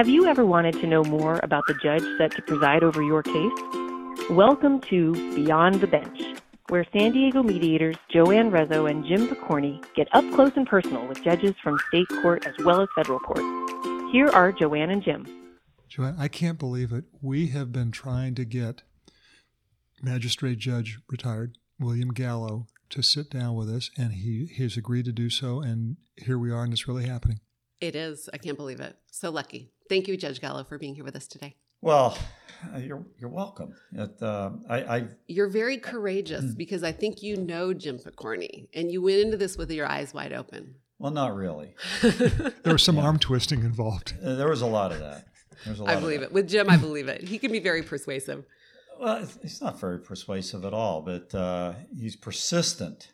Have you ever wanted to know more about the judge set to preside over your case? Welcome to Beyond the Bench, where San Diego mediators Joann Rezzo and Jim Pokorny get up close and personal with judges from state court as well as federal court. Here are Joann and Jim. Joann, I can't believe it. We have been trying to get Magistrate Judge retired William Gallo to sit down with us, and he, he has agreed to do so. And here we are, and it's really happening. It is. I can't believe it. So lucky. Thank you, Judge Gallo, for being here with us today. Well, uh, you're you're welcome. It, uh, I, I You're very courageous because I think you know Jim Pokorny, and you went into this with your eyes wide open. well, not really. There was some arm twisting involved. Uh, There was a lot of that. There's a lot I of believe that. it. With Jim, I believe it. He can be very persuasive. Well, it's- it's not very persuasive at all, but uh, he's persistent.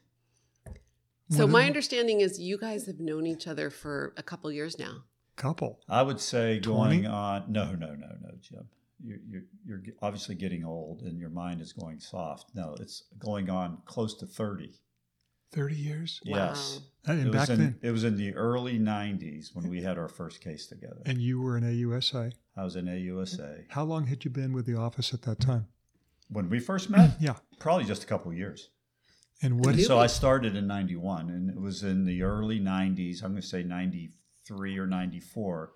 So my understanding is you guys have known each other for a couple years now. Couple. I would say 20? going on. No, no, no, no, Jim. You're, you're you're obviously getting old, and your mind is going soft. No, it's going on close to thirty. 30 years? Yes. And It was, back in, then. it was in the early '90s when we had our first case together. And you were in AUSA. I was in AUSA How long had you been with the office at that time? when we first met. Yeah. Probably just a couple of years. And what? Really? So I started in 91 and it was in the early 90s, I'm going to say 93 or 94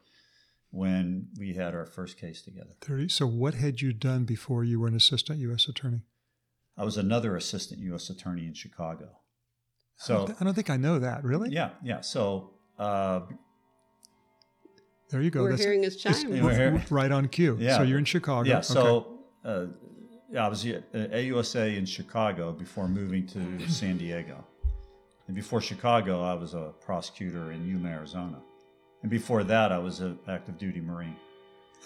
when we had our first case together. 30. So what had you done before you were an assistant U.S. attorney? I was another assistant US attorney in Chicago. I So don't, thi- I don't think I know that. Really? yeah, yeah. So uh, There you go. We're That's hearing his it's chime. Yeah, we're here. right on cue. Yeah. So you're in Chicago. yeah, Okay. so uh, yeah, I was at AUSA in Chicago before moving to San Diego. And before Chicago, I was a prosecutor in Yuma, Arizona. And before that, I was an active duty Marine.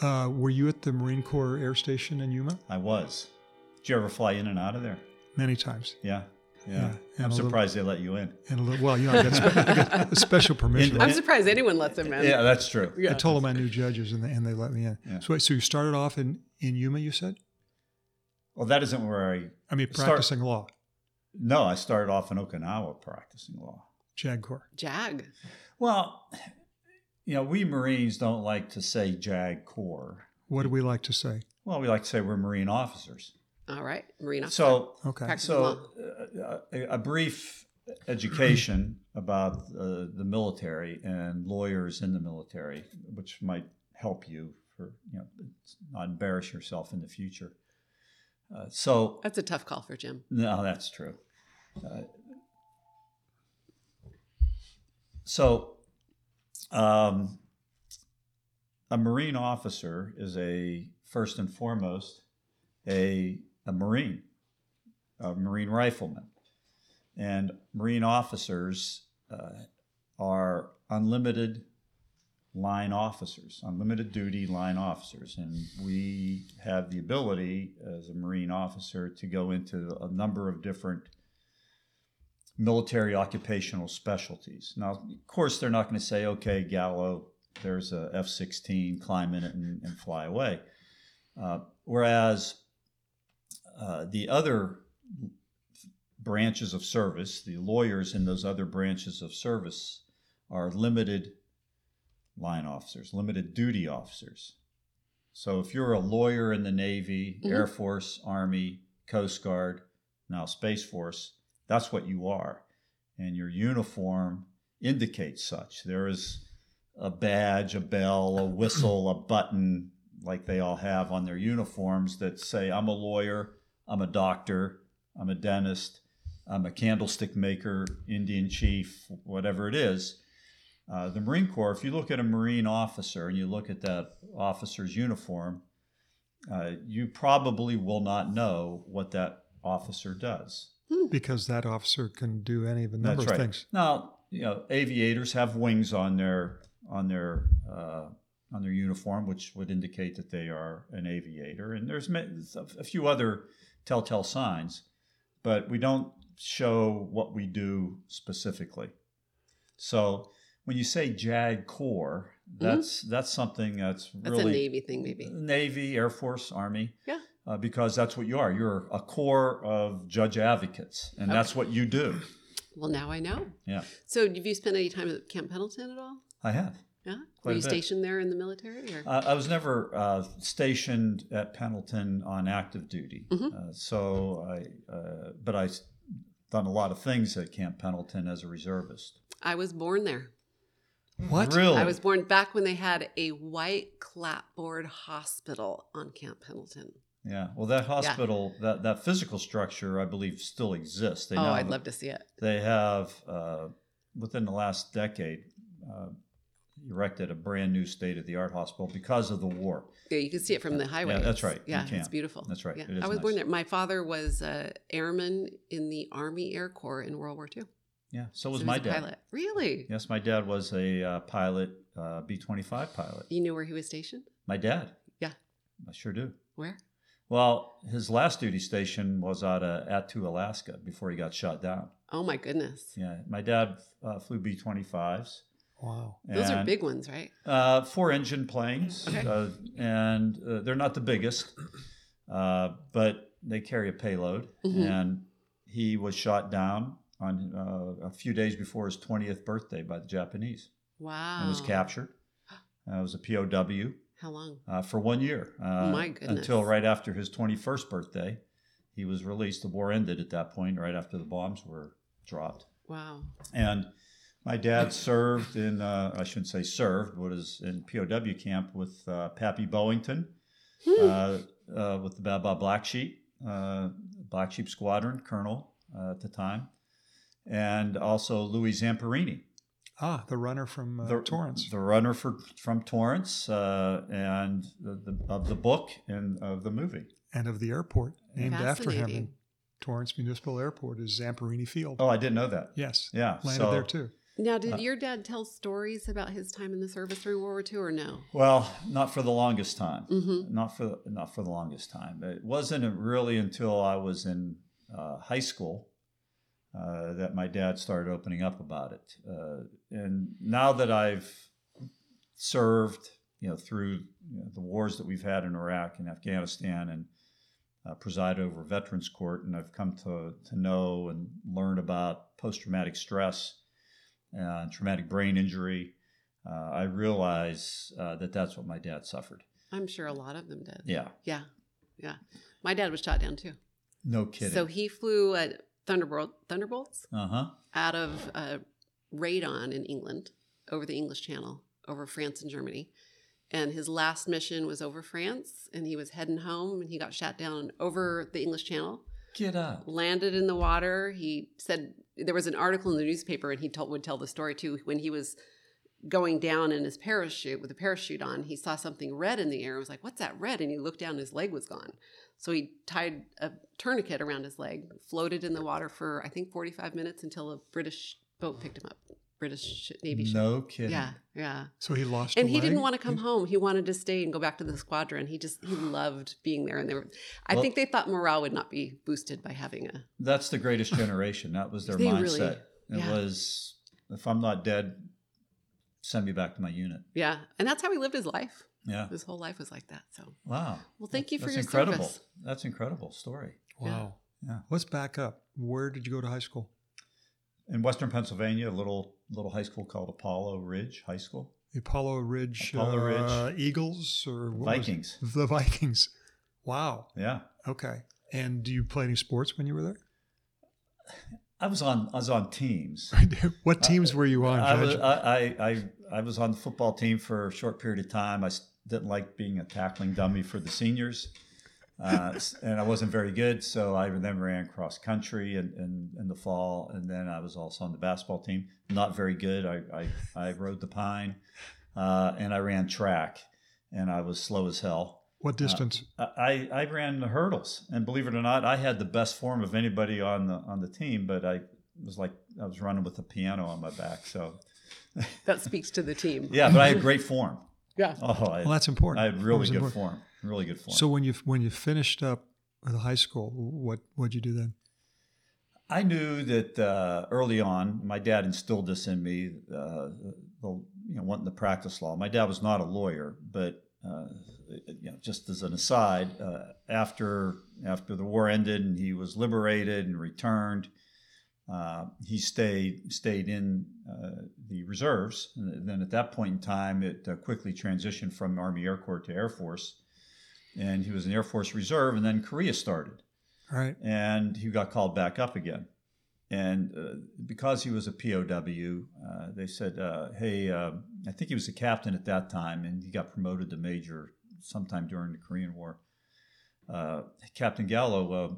Uh, were you at the Marine Corps Air Station in Yuma? I was. Did you ever fly in and out of there? Many times. Yeah. Yeah. Yeah, I'm a little- surprised they let you in. And a little, well, you know, I got, spe- I got a special permission. I'm surprised anyone lets them in. Yeah, that's true. Yeah. I told them I knew judges, and they, and they let me in. Yeah. So, wait, so you started off in, in Yuma, you said? Well, that isn't where I. I mean, Start- practicing law, No, I started off in Okinawa practicing law. JAG Corps. Jag. Well, you know, we Marines don't like to say JAG Corps. What do we like to say? Well, we like to say we're Marine officers. All right. Marina. So, Okay. Practice so uh, a, a brief education about uh, the military and lawyers in the military, which might help you for you know not embarrass yourself in the future. Uh, so That's a tough call for Jim. No, that's true. Uh, so, um, a Marine officer is a first and foremost a a Marine, a Marine rifleman, and Marine officers uh, are unlimited line officers, unlimited duty line officers, and we have the ability as a Marine officer to go into a number of different military occupational specialties. Now, of course, they're not going to say, "Okay, Gallo, there's a F-16, climb in it and, and fly away." Uh, whereas uh, the other branches of service, the lawyers in those other branches of service, are limited line officers, limited duty officers. So if you're a lawyer in the Navy, Mhm. Air Force, Army, Coast Guard, now Space Force, that's what you are. And your uniform indicates such. There is a badge, a bell, a whistle, a button, like they all have on their uniforms that say, I'm a lawyer, I'm a doctor, I'm a dentist, I'm a candlestick maker, Indian chief, whatever it is. Uh, the Marine Corps, if you look at a Marine officer and you look at that officer's uniform, uh, you probably will not know what that officer does. Because that officer can do any of a number That's of right. things. Now, you know, aviators have wings on their on their uh, on their uniform, which would indicate that they are an aviator. And there's a few other telltale signs, but we don't show what we do specifically. So when you say JAG Corps, that's that's something that's That's really a Navy thing, maybe. Navy, Air Force, Army. Yeah. Uh, because that's what you are. You're a core of judge advocates, and that's what you do. Well, now I know. Yeah, So, have you spent any time at Camp Pendleton at all? I have. Yeah. Were Quite a you stationed there in the military? Or? Uh, I was never uh, stationed at Pendleton on active duty, Mhm. uh, so I. Uh, but I s- done a lot of things at Camp Pendleton as a reservist. I was born there. What? Really? I was born back when they had a white clapboard hospital on Camp Pendleton. Yeah. Well, that hospital, that that physical structure, I believe, still exists. They oh, I'd love to see it. They have, uh, within the last decade, uh, erected a brand new state of the art hospital because of the war. Yeah, you can see it from the highway. that's right. Yeah, it's beautiful. That's right. Yeah. I was born there. My father was a airman in the Army Air Corps in World War II. Yeah. So was So he my a dad. Pilot. Really? Yes, my dad was a uh, pilot, uh, B 25 pilot. You knew where he was stationed? My dad. Yeah. I sure do. Where? Well, his last duty station was out of Attu, Alaska, before he got shot down. Oh my goodness. Yeah, my dad uh, flew B 25s. Wow. Those are big ones, right? Uh, four engine planes, Okay. uh, and uh, they're not the biggest, uh, but they carry a payload. Mhm. And he was shot down on uh, a few days before his 20th birthday by the Japanese Wow. and was captured. Uh, it was a POW How long? uh, for one year. Uh, My goodness. Until right after his 21st birthday. He was released. The war ended at that point, right after the bombs were dropped. Wow. And my dad served in, uh, I shouldn't say served, but was in POW camp with uh, Pappy Boyington, Hmm. uh, uh, with the Baa Baa Black Sheep, uh, Black Sheep Squadron colonel uh, at the time, and also Louis Zamperini, Ah, the runner from uh, the, Torrance. the runner for, from Torrance, uh, and the, the, of the book and of the movie. and of the airport named after him. In Torrance Municipal Airport is Zamperini Field. Oh, I didn't know that. yes. Yeah, Landed so- there too. Now, did Uh, your dad tell stories about his time in the service during World War II or no? Well, not for the longest time. Mm-hmm. not for not for the longest time. It wasn't really until I was in uh, high school uh, that my dad started opening up about it. Uh, and now that I've served, you know, through you know, the wars that we've had in Iraq and Afghanistan, and uh, preside over Veterans Court, and I've come to to know and learn about post traumatic stress, uh, traumatic brain injury. Uh, I realize uh, that that's what my dad suffered. I'm sure a lot of them did. Yeah, Yeah. Yeah. My dad was shot down too. no kidding. So he flew at Thunderbolt, Thunderbolts uh huh. out of uh, Raydon in England over the English Channel, over France and Germany. And his last mission was over France, and he was heading home, and he got shot down over the English Channel. Get up. landed in the water. He said there was an article in the newspaper, and he told, would tell the story too. When he was going down in his parachute with a parachute on, he saw something red in the air. and was like, "What's that red?" And he looked down, and his leg was gone. So he tied a tourniquet around his leg, floated in the water for I think 45 minutes until a British boat picked him up. British Navy ship. No kidding. Yeah, yeah. So he lost. And he didn't want to come home. He wanted to stay and go back to the squadron. He just he loved being there. And they were, I Well- think they thought morale would not be boosted by having a That's the greatest generation. That was their mindset. really- it yeah. was, if I'm not dead, send me back to my unit. Yeah, and that's how he lived his life. Yeah. His whole life was like that. So, Wow. well, thank you for That's your incredible. service. That's incredible story. Wow. Yeah. Let's back up. Where did you go to high school? In Western Pennsylvania, a little little high school called Apollo Ridge High School. The Apollo Ridge, Apollo uh, Ridge. Eagles or what was- Vikings. the Vikings. Wow. Yeah. Okay. And do you play any sports when you were there? I was on I was on teams. what teams were you on, I was, I, I, I, I was on the football team for a short period of time. I s- didn't like being a tackling dummy for the seniors. Uh, and I wasn't very good, so I then ran cross country in, in, in the fall. And then I was also on the basketball team. Not very good. I, I, I rode the pine uh, and I ran track, and I was slow as hell. what distance? I, I ran the hurdles, and believe it or not, I had the best form of anybody on the on the team. But I was like I was running with a piano on my back. So That speaks to the team. yeah, but I had great form. Yeah. Oh, I, well, that's important. I had really good important. form. Really good form. So when you when you finished up the high school, what what'd you do then? I knew that uh, early on, my dad instilled this in me, uh, the, you know, wanting to practice law. My dad was not a lawyer, but uh, you know, just as an aside, uh, after after the war ended and he was liberated and returned, uh, he stayed stayed in uh, the reserves. And then at that point in time, it uh, quickly transitioned from Army Air Corps to Air Force. And he was in Air Force Reserve, and then Korea started. Right. And he got called back up again. And uh, because he was a POW, uh, they said, uh, hey, uh, I think he was a captain at that time, and he got promoted to major sometime during the Korean War. Uh, captain Gallo, uh,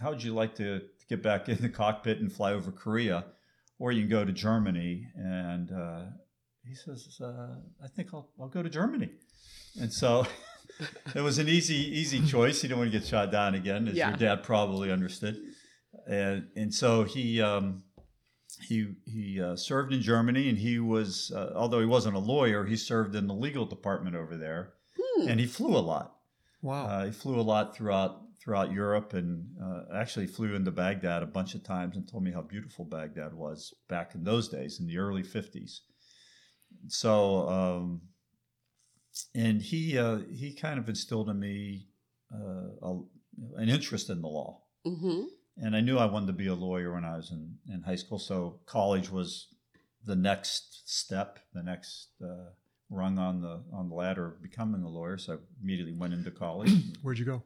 how would you like to get back in the cockpit and fly over Korea? Or you can go to Germany. And he says, I think I'll, I'll go to Germany. And so it was an easy, easy choice. He didn't want to get shot down again, as Yeah. your dad probably understood. And and so he um, he he uh, served in Germany, and he was uh, although he wasn't a lawyer, he served in the legal department over there, Hmm. and he flew a lot. Wow. Uh, he flew a lot throughout throughout Europe, and uh, actually flew into Baghdad a bunch of times and told me how beautiful Baghdad was back in those days in the early '50s. So, um, and he uh, he kind of instilled in me uh, a, an interest in the law, hmm and I knew I wanted to be a lawyer when I was in, in high school. So college was the next step, the next uh, rung on the on the ladder of becoming a lawyer. So I immediately went into college. Where'd you go?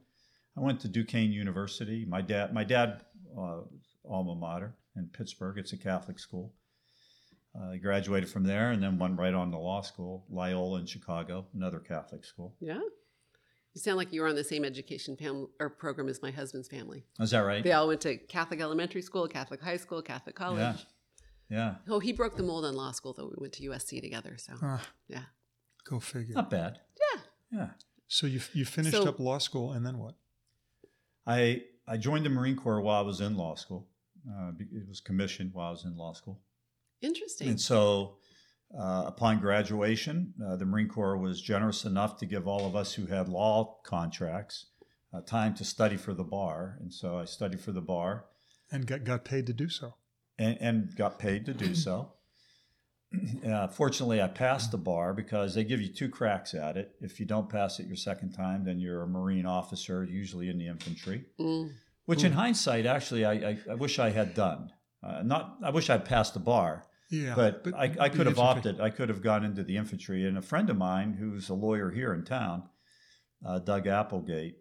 I went to Duquesne University. My dad, my dad, uh, alma mater in Pittsburgh. It's a Catholic school. Uh, I graduated from there and then went right on to law school, Loyola in Chicago, another Catholic school. Yeah. You sound like you were on the same education fam- or program as my husband's family. Is that right? They all went to Catholic elementary school, Catholic high school, Catholic college. Yeah. Yeah. Oh, he broke the mold on law school, though. We went to USC together. So, Ah, yeah. go figure. Not bad. Yeah. Yeah. So you you finished So- up law school and then what? I I joined the Marine Corps while I was in law school. Uh, it was commissioned while I was in law school. Interesting. And so, uh, upon graduation, uh, the Marine Corps was generous enough to give all of us who had law contracts uh, time to study for the bar. And so I studied for the bar And got got paid to do so. and, and got paid to do so. Uh, fortunately, I passed the bar because they give you two cracks at it. If you don't pass it your second time, then you're a Marine officer, usually in the infantry. Mm. Which, in hindsight, actually, I, I, I wish I had done. Uh, not, I wish I'd passed the bar, Yeah. but, I, I could have infantry- opted. I could have gone into the infantry. And a friend of mine, who's a lawyer here in town, uh, Doug Applegate,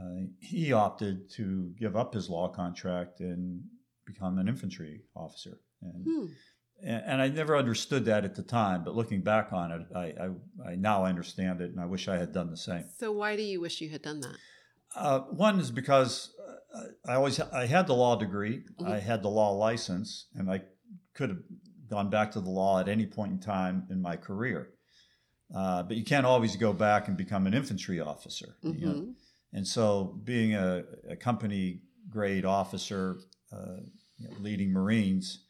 uh, he opted to give up his law contract and become an infantry officer. And, Hmm. And, I never understood that at the time, but looking back on it, I, I, I now understand it, and I wish I had done the same. So, why do you wish you had done that? Uh, one is because uh, I always I had the law degree, Mhm. I had the law license, and I could have gone back to the law at any point in time in my career. Uh, but you can't always go back and become an infantry officer. you know. Mhm. And so, being a, a company grade officer, uh, you know, leading Marines,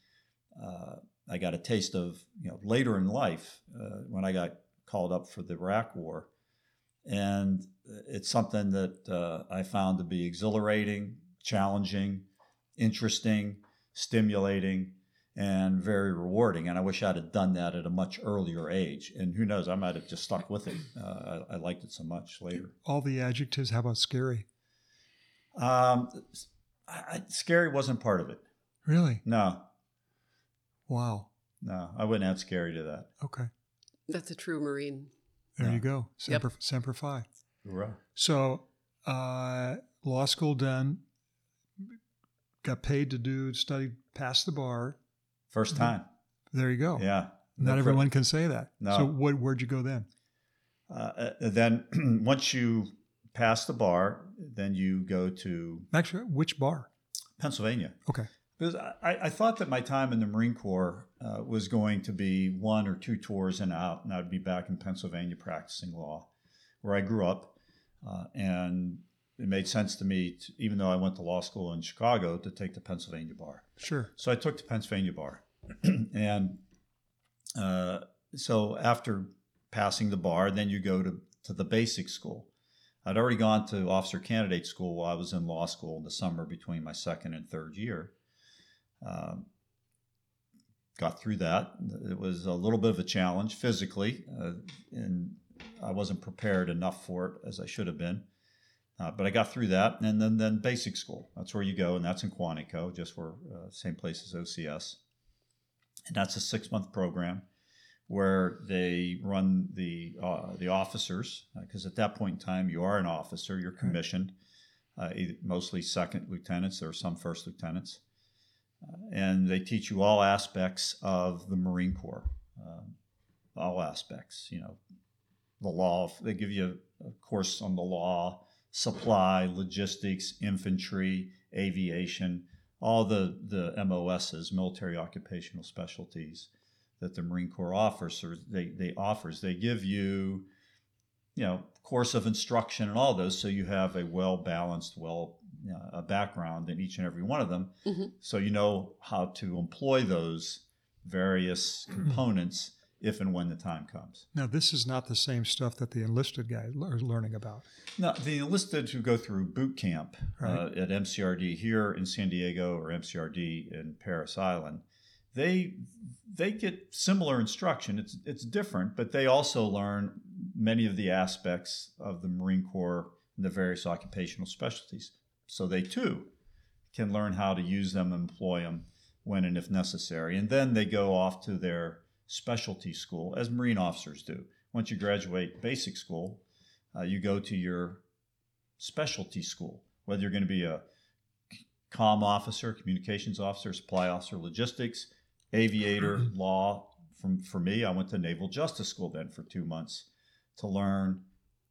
uh, I got a taste of you know later in life uh, when I got called up for the Iraq War, and it's something that uh, I found to be exhilarating, challenging, interesting, stimulating, and very rewarding. And I wish I'd have done that at a much earlier age. And who knows, I might have just stuck with it. Uh, I, I liked it so much later. All the adjectives. How about scary? Um, I, I- scary wasn't part of it. Really? No, Wow. no, I wouldn't add scary to that. Okay. That's a true Marine. There Yeah. you go. Yep. Semper, semper Fi. Hurrah. So, uh, law school done. Got paid to do study, pass the bar. First time. There you go. Mm-hmm. Yeah. Not No everyone can say that. No. So, what, where'd you go then? Uh, uh, then once you pass the bar, then you go to Actually, which bar? Pennsylvania. Okay. Because I, I thought that my time in the Marine Corps uh, was going to be one or two tours and out, and I'd be back in Pennsylvania practicing law, where I grew up. Uh, and it made sense to me, to, even though I went to law school in Chicago, to take the Pennsylvania bar. Sure. So I took the Pennsylvania bar. and uh, so after passing the bar, then you go to, to the basic school. I'd already gone to officer candidate school while I was in law school in the summer between my second and third year. Um, got through that. It was a little bit of a challenge physically, uh, and I wasn't prepared enough for it as I should have been. Uh, but I got through that, and then then basic school. That's where you go, and that's in Quantico, just where uh, same place as OCS. and that's a six month program where they run the uh, the officers because at that point in time you are an officer, you're commissioned, uh, mostly second lieutenants. There are some first lieutenants, uh, and they teach you all aspects of the Marine Corps, um, all aspects. You know, the law. They give you a course on the law, supply, logistics, infantry, aviation, all the the MOSs, military occupational specialties that the Marine Corps offers. Or they they offers. They give you, you know, course of instruction and all those, so you have a well balanced, well a background in each and every one of them, Mhm. so you know how to employ those various components if and when the time comes. Now, this is not the same stuff that the enlisted guy le- are learning about. Now, the enlisted who go through boot camp uh, at MCRD here in San Diego or MCRD in Parris Island, they they get similar instruction. It's it's different, but they also learn many of the aspects of the Marine Corps and the various occupational specialties. So they too can learn how to use them, and employ them when and if necessary, and then they go off to their specialty school as Marine officers do. Once you graduate basic school, uh, you go to your specialty school, whether you're going to be a comm officer, communications officer, supply officer, logistics, aviator, law. From for me, I went to Naval Justice School then for two months to learn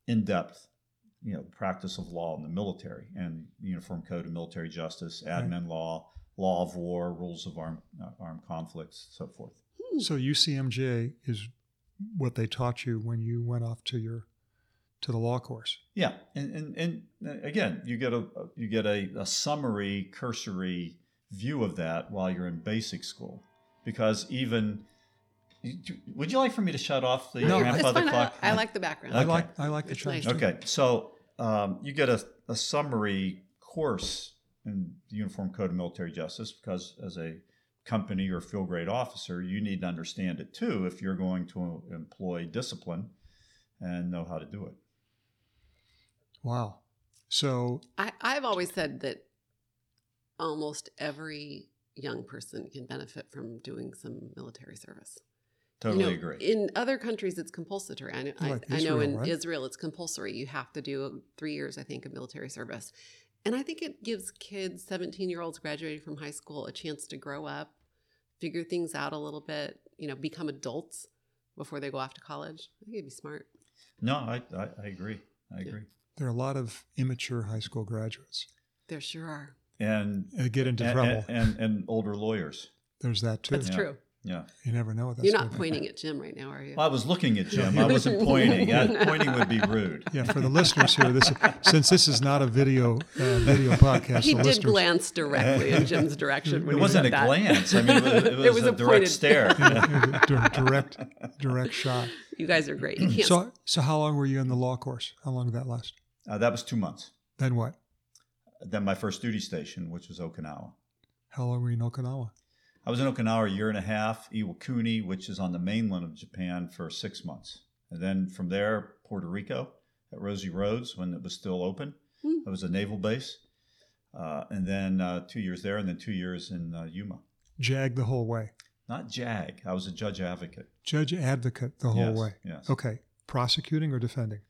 in depth, you know, practice of law in the military and Uniform Code of Military Justice, admin law, law of war, rules of armed uh, armed conflicts, so forth. So UCMJ is what they taught you when you went off to your to the law course. Yeah, and and, and uh, again, you get a you get a, a summary, cursory view of that while you're in basic school, because even would you like for me to shut off the No, it's grandfather fine. I- clock? I, like the background. I Okay. like I like the It's trends. nice. Okay, so um, you get a, a summary course in the Uniform Code of Military Justice because as a company or field grade officer, you need to understand it too if you're going to employ discipline and know how to do it. Wow. So I, I've always said that almost every young person can benefit from doing some military service. You Totally know, agree. In other countries, it's compulsory. I know, I, Like I know in right? Israel, it's compulsory. You have to do uh, three years, I think, of military service. And I think it gives kids, 17 year olds graduating from high school, a chance to grow up, figure things out a little bit, you know, become adults before they go off to college. I think it'd be smart. No, I, I, I agree. I Yeah. agree. there are a lot of immature high school graduates There sure are. And that get into and, trouble. and, and older lawyers. There's that too. That's Yeah. true. Yeah. You never know what that's You're gonna not be. pointing at Jim right now, are you? Well, I was looking at Jim. I wasn't pointing. Uh, pointing would be rude. Yeah, for the listeners here, this since this is not a video uh, video podcast, he the did listeners, glance directly in Jim's direction. When It he wasn't a that. glance. I mean, it was, it was, It was a, a direct pointed- stare. Dir- direct direct shot. You guys are great. You can't. So so how long were you in the law course? How long did that last? Uh, that was two months. Then what? Then my first duty station, which was Okinawa. How long were you in Okinawa? I was in Okinawa a year and a half, Iwakuni, which is on the mainland of Japan, for six months. And then from there, Puerto Rico at Rosie Roads when it was still open. Hmm. It was a naval base. Uh, and then uh, two years there, and then two years in uh, Yuma. Jag the whole way. Not JAG. I was a judge advocate. Judge advocate the whole Yes, way. Yes. Okay. Prosecuting or defending?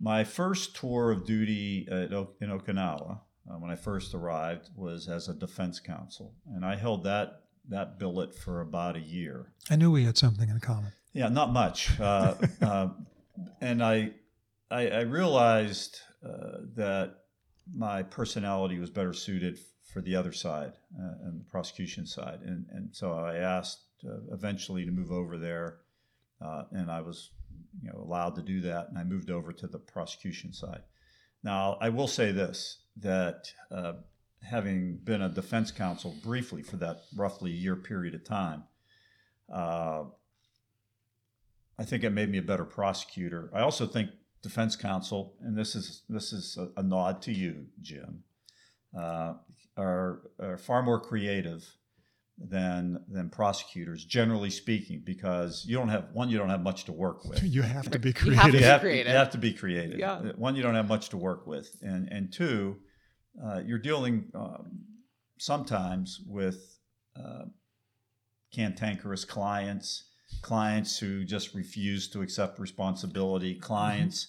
My first tour of duty at, O- in Okinawa, uh, when I first arrived, was as a defense counsel, and I held that that billet for about a year. I knew we had something in common. Yeah, not much. Uh, uh, and I, I, I realized uh, that my personality was better suited for the other side uh, and the prosecution side, and and so I asked uh, eventually to move over there, uh, and I was, you know, allowed to do that, and I moved over to the prosecution side. Now, I will say this: that uh, having been a defense counsel briefly for that roughly year period of time. Uh, I think it made me a better prosecutor. I also think defense counsel, and this is this is a, a nod to you, Jim, uh, are, are far more creative than than prosecutors, generally speaking, because you don't have one, you don't have much to work with. You have to be You have creative. You have, creative. you have to be creative. Yeah. One, you don't have much to work with, and and two, uh, you're dealing um, sometimes with uh, cantankerous clients, clients who just refuse to accept responsibility, clients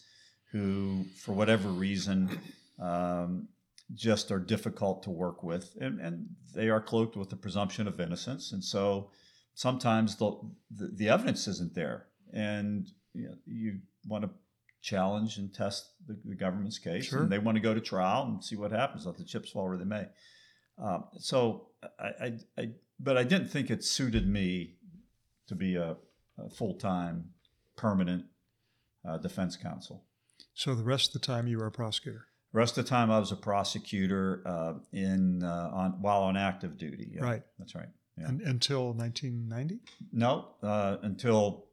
who, for whatever reason, um, just are difficult to work with, and, and they are cloaked with the presumption of innocence, and so sometimes the the, the evidence isn't there, and you, know, you want to challenge and test the, the government's case, Sure. and they want to go to trial and see what happens. Let the chips fall where they may. Um, so I, I, I, but I didn't think it suited me to be a, a full time, permanent uh, defense counsel. So the rest of the time you were a prosecutor. The rest of the time, I was a prosecutor uh, in uh, on while on active duty. Yeah, Right. That's right. Yeah. And, until 1990? No, uh, until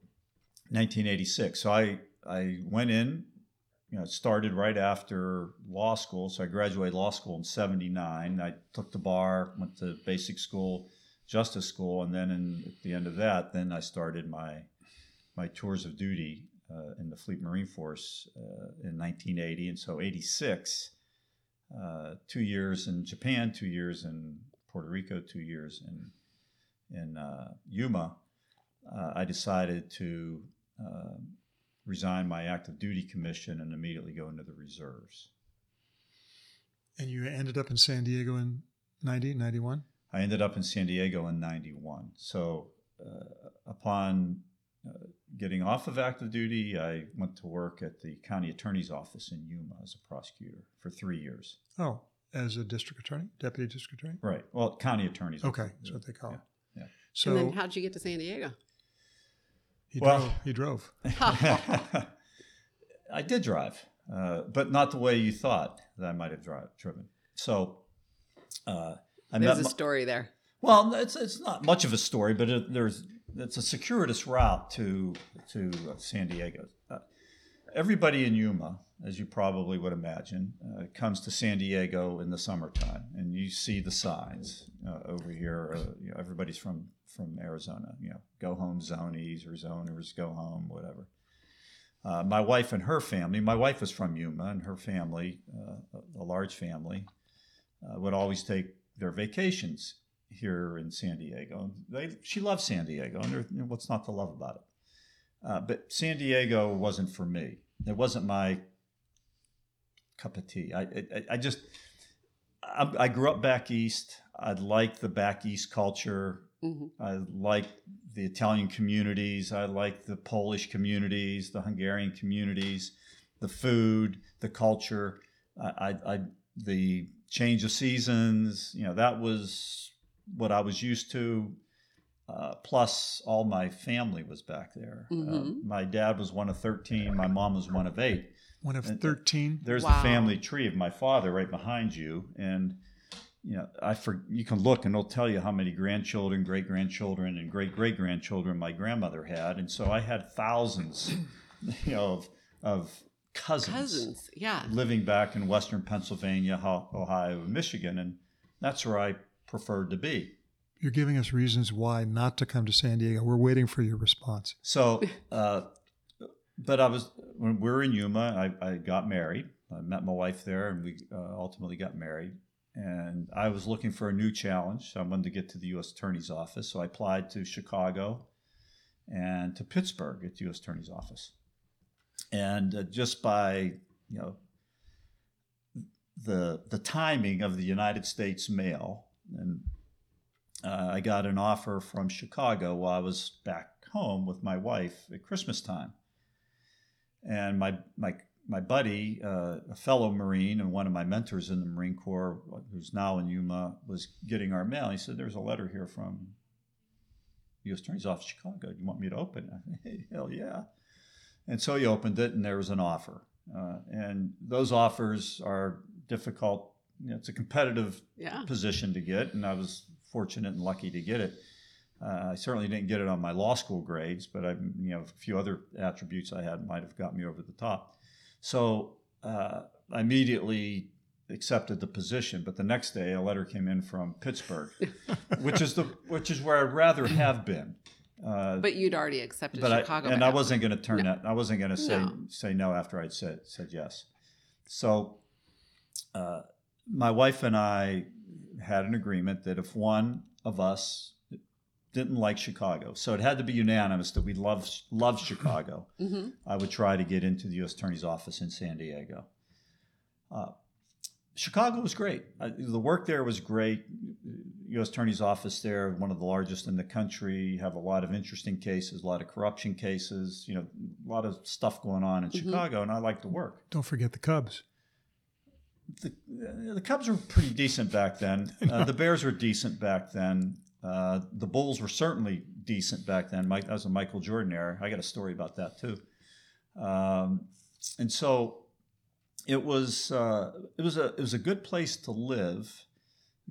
1986. So I I went in. You know, started right after law school. So I graduated law school in '79. I took the bar, went to basic school, justice school, and then in, at the end of that, then I started my my tours of duty uh, in the Fleet Marine Force uh, in 1980. And so 86, uh, two years in Japan, two years in Puerto Rico, two years in in uh, Yuma, uh, I decided to uh, resign my active duty commission and immediately go into the reserves. And you ended up in San Diego in 90, 91? I ended up in San Diego in 91. So uh, upon uh, getting off of active duty, I went to work at the county attorney's office in Yuma as a prosecutor for three years. Oh, as a district attorney, deputy district attorney? Right. Well, county attorney's Okay, office. that's what they call it. Yeah. So and then how'd you get to San Diego? He, Well- drove, he drove. I did drive, uh, but not the way you thought that I might have drive, driven. So uh, I There's a my- story there. Well, it's it's not much of a story, but it, there's it's a circuitous route to to uh, San Diego. Uh, everybody in Yuma, as you probably would imagine, uh, comes to San Diego in the summertime, and you see the signs uh, over here. Uh, you know, everybody's from from Arizona. You know, go home zonies or zoners, go home, whatever. Uh, my wife and her family. My wife was from Yuma, and her family, uh, a, a large family, uh, would always take their vacations here in San Diego. They, she loves San Diego, and you know, what's not to love about it? But San Diego wasn't for me. It wasn't my cup of tea. I, I, I just, I, I grew up back east. I liked the back east culture. hmm I like the Italian communities. I like the Polish communities, the Hungarian communities, the food, the culture. I, I, I the change of seasons. You know, that was what I was used to. Uh, plus, all my family was back there. Uh, Mhm. my dad was one of thirteen. My mom was one of eight. One of And- 13. There's Wow. the family tree of my father right behind you, and you know, I for you can look and it'll tell you how many grandchildren, great grandchildren, and great great grandchildren my grandmother had, and so I had thousands, you know, of, of cousins, Cousins, yeah. living back in Western Pennsylvania, Ohio, and Michigan, and that's where I preferred to be. You're giving us reasons why not to come to San Diego. We're waiting for your response. So, uh, but I was when we were in Yuma. I, I got married. I met my wife there, and we uh, ultimately got married. And I was looking for a new challenge. I wanted to get to the U.S. Attorney's office, so I applied to Chicago and to Pittsburgh at the U.S. Attorney's office. And uh, just by you know the the timing of the United States mail, and uh, I got an offer from Chicago while I was back home with my wife at Christmas time. And my my my buddy, uh, a fellow Marine and one of my mentors in the Marine Corps, who's now in Yuma, was getting our mail. He said, "There's a letter here from U.S. Attorney's Office, Chicago. Do you want me to open it?" Hey, hell yeah! And so he opened it, and there was an offer. Uh, and those offers are difficult. You know, it's a competitive Yeah. position to get, and I was fortunate and lucky to get it. Uh, I certainly didn't get it on my law school grades, but I, you know, a few other attributes I had might have got me over the top. So uh, I immediately accepted the position. But the next day, a letter came in from Pittsburgh, which is the which is where I'd rather have been. Uh, But you'd already accepted but I, Chicago. and I wasn't going to turn No. that. I wasn't going to say No. say no after I'd said said yes. So, uh, my wife and I had an agreement that if one of us didn't like Chicago. So it had to be unanimous that we loved, loved Chicago. hmm I would try to get into the U.S. Attorney's Office in San Diego. Uh, Chicago was great. Uh, the work there was great. U.S. Attorney's Office there, one of the largest in the country. You have a lot of interesting cases, a lot of corruption cases. You know, a lot of stuff going on in Mhm. Chicago, and I like the work. Don't forget the Cubs. The, the Cubs were pretty decent back then. Uh, the Bears were decent back then. Uh, the Bulls were certainly decent back then. Mike, that was a Michael Jordan era. I got a story about that too. Um, and so it was uh, it was a it was a good place to live,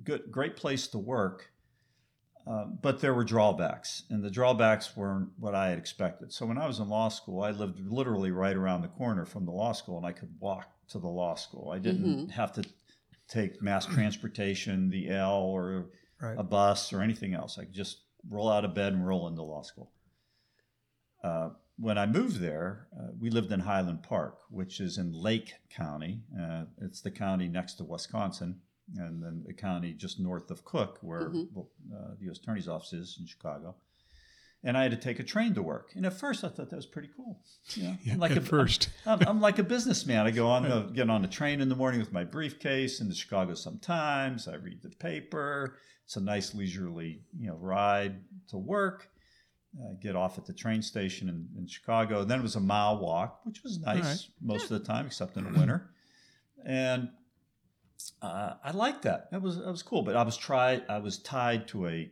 good great place to work. Uh, but there were drawbacks, and the drawbacks weren't what I had expected. So when I was in law school, I lived literally right around the corner from the law school, and I could walk to the law school. I didn't have to take mass transportation, the L, or Right. a bus or anything else. I could just roll out of bed and roll into law school. Uh, when I moved there, uh, we lived in Highland Park, which is in Lake County. Uh, it's the county next to Wisconsin, and then the county just north of Cook, where Mhm. uh, the U.S. Attorney's office is in Chicago. And I had to take a train to work. And at first, I thought that was pretty cool. You know, Yeah, like at a, first. I'm, I'm like a businessman. I go on the get on the train in the morning with my briefcase into Chicago. Sometimes I read the paper. It's a nice leisurely, you know, ride to work. Uh, get off at the train station in, in Chicago. Then it was a mile walk, which was nice right. most of the time, except in the winter. And uh, I liked that. That was that was cool. But I was tried. I was tied to a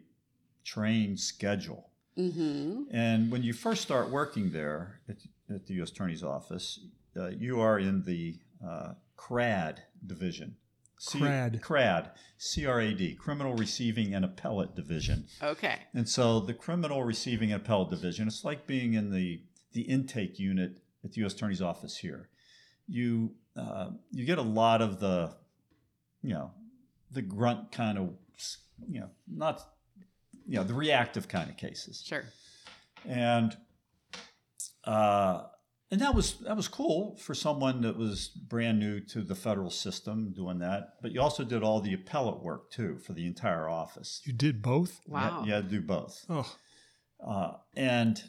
train schedule. Hmm And when you first start working there at, at the U.S. Attorney's Office, uh, you are in the uh, CRAD division. C- CRAD. CRAD, C-R-A-D, Criminal Receiving and Appellate Division. Okay. And so the Criminal Receiving and Appellate Division, it's like being in the, the intake unit at the U.S. Attorney's Office here. You, uh, you get a lot of the, you know, the grunt kind of, you know, not, you know, the reactive kind of cases Sure. and uh, and that was that was cool for someone that was brand new to the federal system doing that. But you also did all the appellate work too for the entire office. You did both? You had- Wow. you had to do both, Oh, uh, and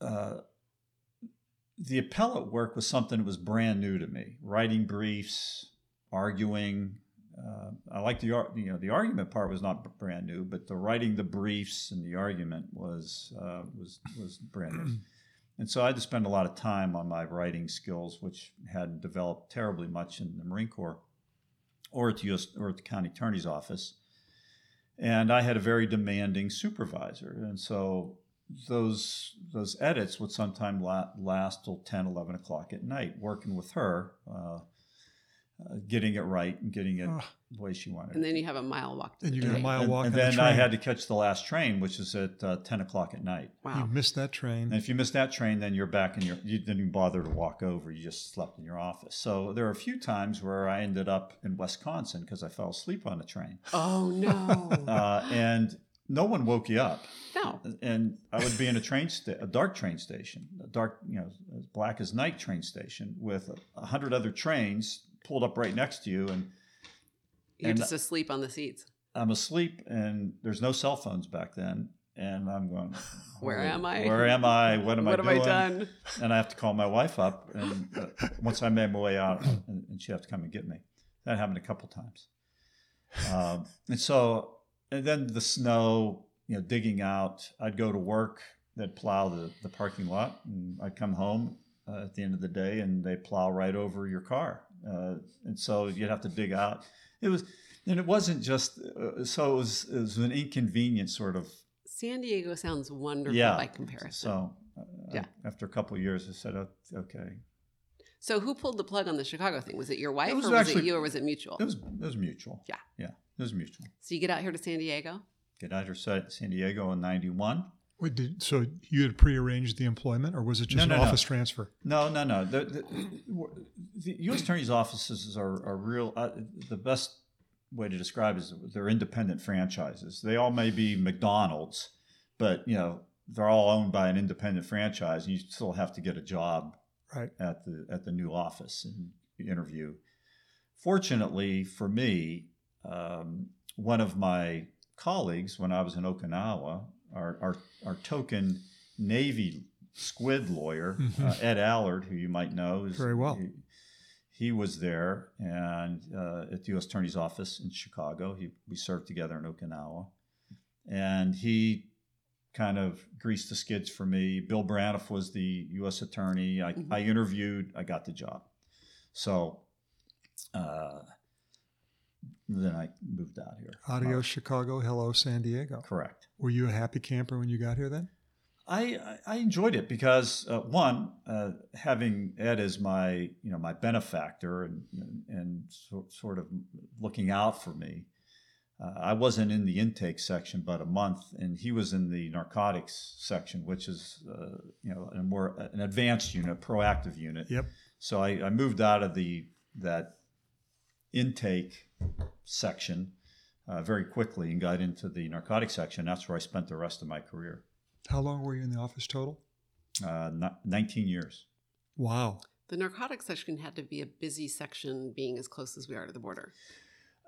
uh, the appellate work was something that was brand new to me. Writing briefs, arguing. Uh, I like the you know the argument part was not brand new, but the writing the briefs and the argument was uh, was was brand new. And so I had to spend a lot of time on my writing skills, which hadn't developed terribly much in the Marine Corps or at the US or at the county attorney's office. And I had a very demanding supervisor. And so those those edits would sometimes la- last till 10, 11 o'clock at night, working with her, uh, uh, getting it right and getting it Oh. the way she wanted And then you have a mile walk to And the you got a mile walk and on the then I had to catch the last train, which is at uh, 10 o'clock at night. Wow, you missed that train. And if you miss that train, then you're back in your. You didn't even bother to walk over. You just slept in your office. So there are a few times where I ended up in Wisconsin because I fell asleep on the train, Oh no. uh, and no one woke you up. no. And I would be in a train, sta- a dark train station, a dark, you know, as black as night train station with a, a hundred other trains pulled up right next to you, and You're And- just asleep on the seats. I'm asleep, and there's no cell phones back then. And I'm going, Where am I? Where am I? What am what I have doing? I done? and I have to call my wife up. And uh, once I made my way out, and, and she have to come and get me. That happened a couple times. Um, and so, and then the snow, you know, digging out. I'd go to work. They'd plow the, the parking lot, and I'd come home uh, at the end of the day, and they plow right over your car. Uh, and so you'd have to dig out. It was, and it wasn't just. Uh, so it was, it was an inconvenient sort of San Diego sounds wonderful yeah. by comparison. So, uh, Yeah. after a couple of years, I said, "Oh, okay. So who pulled the plug on the Chicago thing? Was it your wife was or was it actually- you or was it mutual? It was it was mutual. Yeah. yeah, it was mutual. so you get out here to San Diego? Get out here Sa- San Diego in '91. Wait, did, so you had prearranged the employment, or was it just No, an no, no. office transfer? No, no, no. The, the, the U.S. Attorney's offices are, are real. Uh, the best way to describe it is they're independent franchises. They all may be McDonald's, but you know they're all owned by an independent franchise, and you still have to get a job Right. at the at the new office and interview. Fortunately for me, um, one of my colleagues when I was in Okinawa our, our, our token Navy squid lawyer, uh, Ed Allard, who you might know. Is, Very well. He, he was there and uh, at the U.S. Attorney's Office in Chicago. He, we served together in Okinawa. And he kind of greased the skids for me. Bill Braniff was the U.S. Attorney. I, Mhm. I interviewed, I got the job. So uh, then I moved out here. Adios, Uh, Chicago. Hello, San Diego. correct. Were you a happy camper when you got here then? I, I enjoyed it because uh, one, uh, having Ed as my you know my benefactor and and so, sort of looking out for me. Uh, I wasn't in the intake section but a month, and he was in the narcotics section, which is uh, you know a more an advanced unit, proactive unit. Yep. So I, I moved out of the that intake section uh, very quickly and got into the narcotics section. That's where I spent the rest of my career. How long were you in the office total? Uh, ni- 19 years. Wow. The narcotics section had to be a busy section, being as close as we are to the border.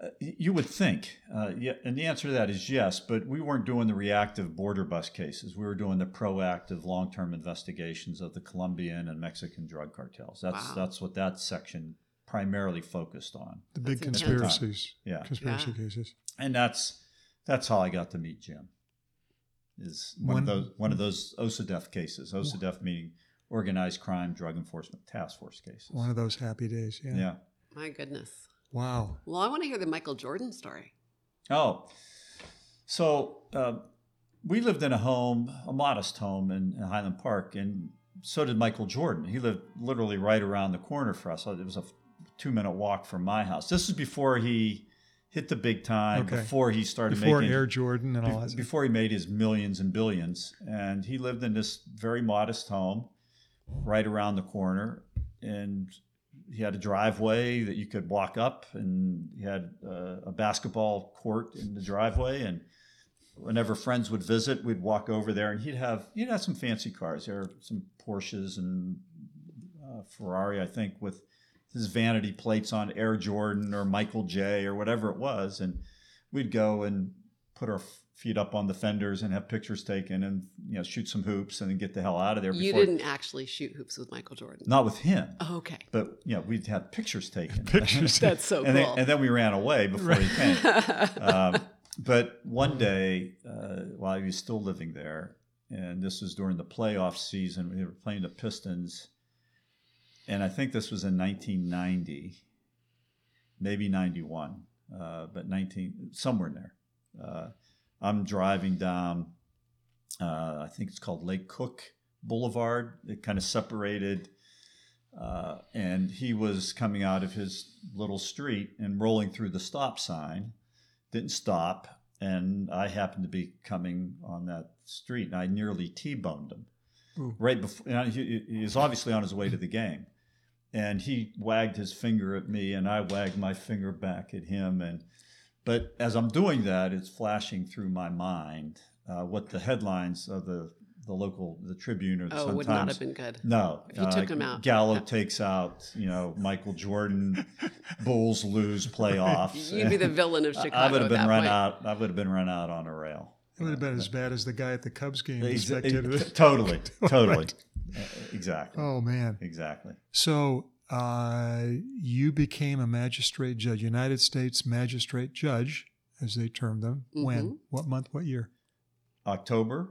Uh, you would think, uh, yeah, and the answer to that is yes, but we weren't doing the reactive border bus cases. We were doing the proactive long-term investigations of the Colombian and Mexican drug cartels. That's Wow. that's what that section primarily focused on. The big conspiracies. Yeah, Conspiracy Yeah. cases. And that's that's how I got to meet Jim. Is one of those one of those OCDETF cases. OCDETF meaning Organized Crime Drug Enforcement Task Force cases. One of those happy days. Yeah. yeah. My goodness. Wow. Well, I want to hear the Michael Jordan story. Oh, so uh, we lived in a home, a modest home in, in Highland Park, and so did Michael Jordan. He lived literally right around the corner for us. It was a two-minute walk from my house. This is before he hit the big time. Okay. Before he started Before making Air Jordan and all that. before he made his millions and billions. And he lived in this very modest home right around the corner. And he had a driveway that you could walk up, and he had uh, a basketball court in the driveway. And whenever friends would visit, we'd walk over there, and he'd have he'd have some fancy cars. There some Porsches and uh, Ferrari, I think, with his vanity plates on Air Jordan or Michael J or whatever it was, and we'd go and put our feet up on the fenders and have pictures taken and you know shoot some hoops and then get the hell out of there. You didn't actually shoot hoops with Michael Jordan. not with him, Oh, okay. but you know we'd have pictures taken. Pictures. That's so and, cool. then, and then we ran away before he came. um, but one day, uh, while he was still living there, and this was during the playoff season, we were playing the Pistons, and I think this was in 1990, maybe 91, uh, but 19 somewhere in there. Uh, I'm driving down, uh, I think it's called Lake Cook Boulevard. It kind of separated. Uh, and he was coming out of his little street and rolling through the stop sign, didn't stop, and I happened to be coming on that street, and I nearly T-boned him Ooh. right before. He, he was obviously on his way to the game, and he wagged his finger at me, and I wagged my finger back at him, and but as I'm doing that, it's flashing through my mind uh, what the headlines of the the local the Tribune or the oh, Sun would not have been good. no, If you took him out. Gallo Yeah. takes out, you know, Michael Jordan. Bulls lose playoffs. You'd be the villain of Chicago. I would have been run point. out. I would have been run out on a rail. It would have been as bad as the guy at the Cubs game. who Ex- ex- it. totally, totally, Right. Uh, exactly, Oh man. exactly. So uh, you became a magistrate judge, United States magistrate judge, as they term them. When? Mhm. What month? What year? October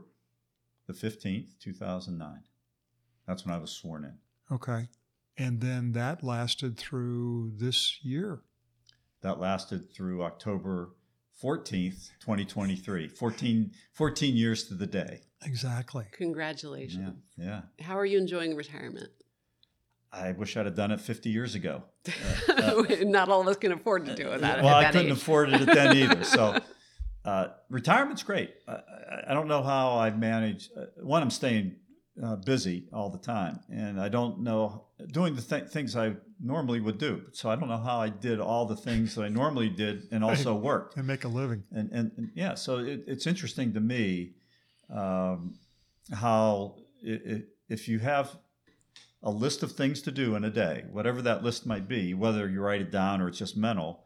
the fifteenth, two thousand nine. That's when I was sworn in. Okay. And then that lasted through this year. That lasted through October fourteenth, twenty twenty three. 14, 14 years to the day. Exactly. Congratulations. yeah. How are you enjoying retirement? I wish I'd have done it 50 years ago. Not all of us can afford to do it. That, well, I couldn't age. afford it then either. So, uh, retirement's great. I, I- I don't know how I manage. Uh, one, I'm staying uh, busy all the time, and I don't know doing the th- things I normally would do. So I don't know how I did all the things that I normally did and also work. And make a living. And, and, and yeah, so it, it's interesting to me um, how i i if you have a list of things to do in a day, whatever that list might be, whether you write it down or it's just mental,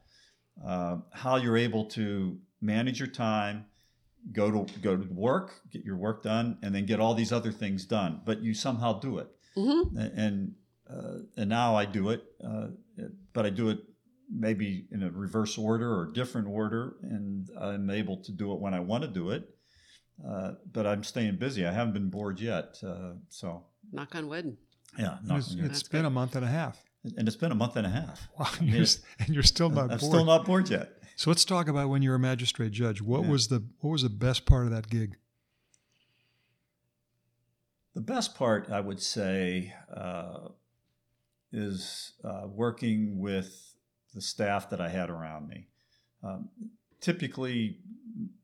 uh, how you're able to manage your time go to go to work, get your work done, and then get all these other things done. But you somehow do it, hmm and uh, and now I do it, uh, but I do it maybe in a reverse order or different order, and I'm able to do it when I want to do it. Uh, but I'm staying busy. I haven't been bored yet, uh, so Knock on wood. yeah. It's, Not, it's That's been great. a month and a half. and it's been a month and a half. Wow, I mean, you're, and you're still not I'm bored. still not bored yet. So let's talk about when you were a magistrate judge. What Yeah. was the what was the best part of that gig? The best part, I would say, uh, is uh, working with the staff that I had around me. Um, typically,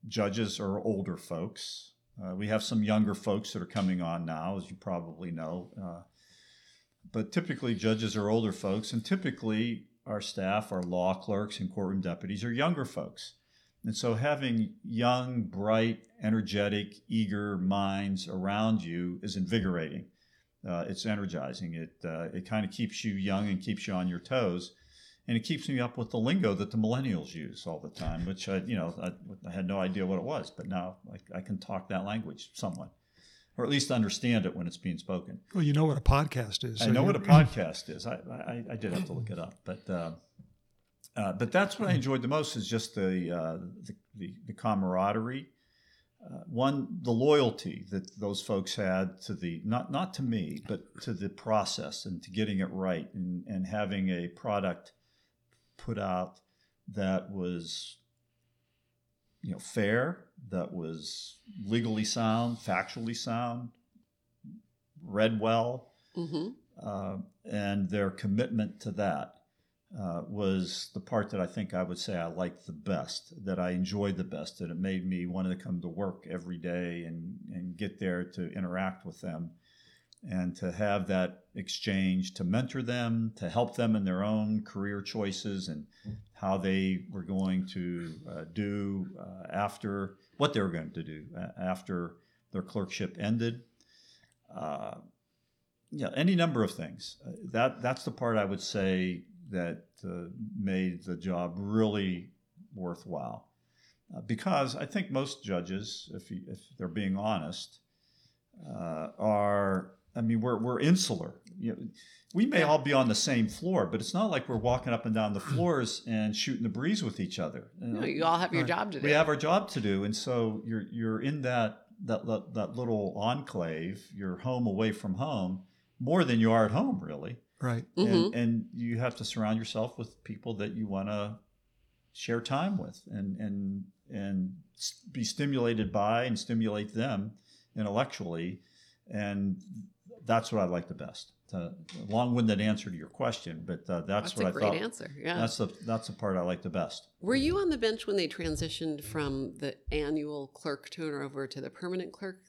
judges are older folks. Uh, we have some younger folks that are coming on now, as you probably know. Uh, but typically, judges are older folks, and typically, our staff, our law clerks, and courtroom deputies are younger folks. And so, having young, bright, energetic, eager minds around you is invigorating. Uh, it's energizing. It uh, it kind of keeps you young and keeps you on your toes, and it keeps me up with the lingo that the millennials use all the time, which I you know I, I had no idea what it was, but now I, I can talk that language somewhat, or at least understand it when it's being spoken. Well, you know what a podcast is. I know you- what a podcast is. I, I, I did have to look it up, but uh, uh, but that's what I enjoyed the most is just the uh, the, the, the camaraderie. Uh, one, the loyalty that those folks had to the not not to me, but to the process and to getting it right and, and having a product put out that was you know fair, that was legally sound, factually sound, read well, hmm uh, and their commitment to that uh, was the part that I think I would say I liked the best, that I enjoyed the best, that it made me want to come to work every day and, and get there to interact with them and to have that exchange, to mentor them, to help them in their own career choices and how they were going to uh, do uh, after what they were going to do uh, after their clerkship ended. Uh, yeah, any number of things. Uh, that that's the part I would say that uh, made the job really worthwhile. Because I think most judges, if you, if they're being honest, are I mean we're we're insular. You know, we may all be on the same floor, but it's not like we're walking up and down the floors and shooting the breeze with each other. You know? No, you all have your job to do. we have our job to do, and so you're you're in that that that, little enclave. You're home away from home more than you are at home, really. right. Mhm. And, and you have to surround yourself with people that you want to share time with, and and and be stimulated by and stimulate them intellectually, and that's what I like the best. Uh, long-winded answer to your question, but uh, that's, That's what a I great thought. answer. Yeah. That's the that's the part I like the best. Were you on the bench when they transitioned from the annual clerk turnover to the permanent clerk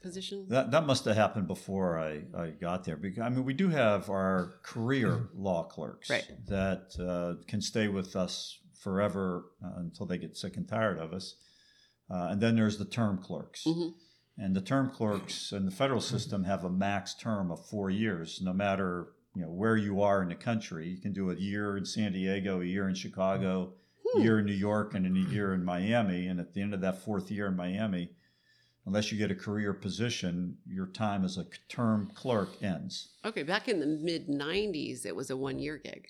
position? That, that must have happened before I, I got there. Because I mean, we do have our career law clerks Right. that uh, can stay with us forever uh, until they get sick and tired of us. Uh, and then there's the term clerks. Mhm. And the term clerks in the federal system have a max term of four years, no matter you know where you are in the country. You can do a year in San Diego, a year in Chicago, a year in New York, and a year in Miami. And at the end of that fourth year in Miami, unless you get a career position, your time as a term clerk ends. Okay, back in the mid 90s, it was a one year gig.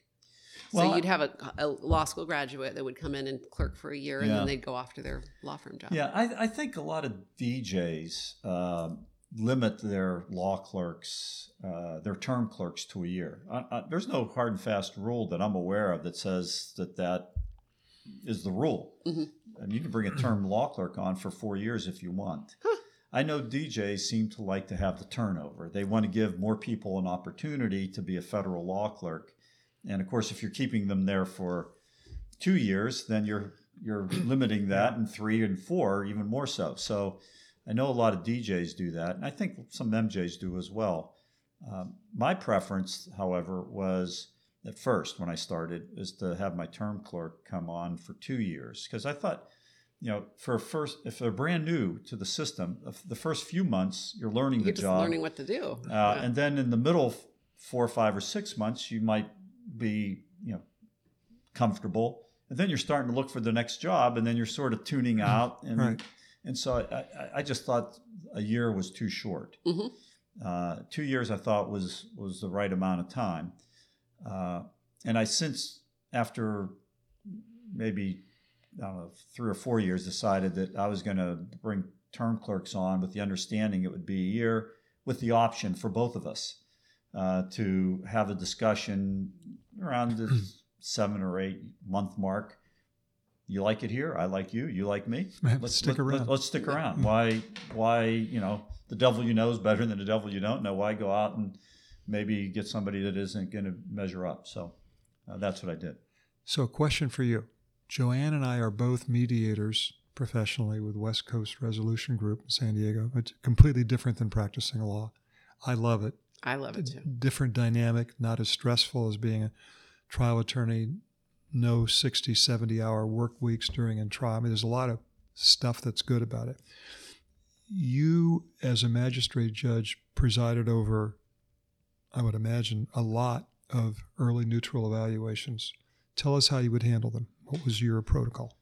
Well, so you'd have a, a law school graduate that would come in and clerk for a year and Yeah. then they'd go off to their law firm job. Yeah, I, I think a lot of DJs um limit their law clerks, uh, their term clerks to a year. I, I, there's no hard and fast rule that I'm aware of that says that that is the rule. Mhm. And you can bring a term law clerk on for four years if you want. Huh. I know DJs seem to like to have the turnover. They want to give more people an opportunity to be a federal law clerk. And of course, if you're keeping them there for two years, then you're you're limiting that in three and four, even more so. So I know a lot of DJs do that, and I think some MJs do as well. Um, my preference, however, was at first when I started is to have my term clerk come on for two years because I thought, you know, for a first if they're brand new to the system, the first few months you're learning You're the just job, learning what to do. uh, Yeah. and then in the middle four, five, or six months, you might be, you know, comfortable, and then you're starting to look for the next job, and then you're sort of tuning out, and Right. And so I, I, I just thought a year was too short. Mhm. Uh, two years I thought was was the right amount of time. Uh, and I since after maybe I don't know three or four years decided that I was going to bring term clerks on with the understanding it would be a year with the option for both of us uh, to have a discussion around the seven or eight month mark. You like it here, I like you, you like me. Let's stick around. Let's stick around. Why? Why? You know, the devil you know is better than the devil you don't know. Why go out and maybe get somebody that isn't going to measure up? So uh, that's what I did. So, a question for you. Joann and I are both mediators professionally with West Coast Resolution Group in San Diego. It's completely different than practicing law. I love it. I love it too. Different dynamic, not as stressful as being a trial attorney, no 60, 70 hour work weeks during a trial. I mean, there's a lot of stuff that's good about it. You, as a magistrate judge, presided over, I would imagine, a lot of early neutral evaluations. Tell us how you would handle them. What was your protocol?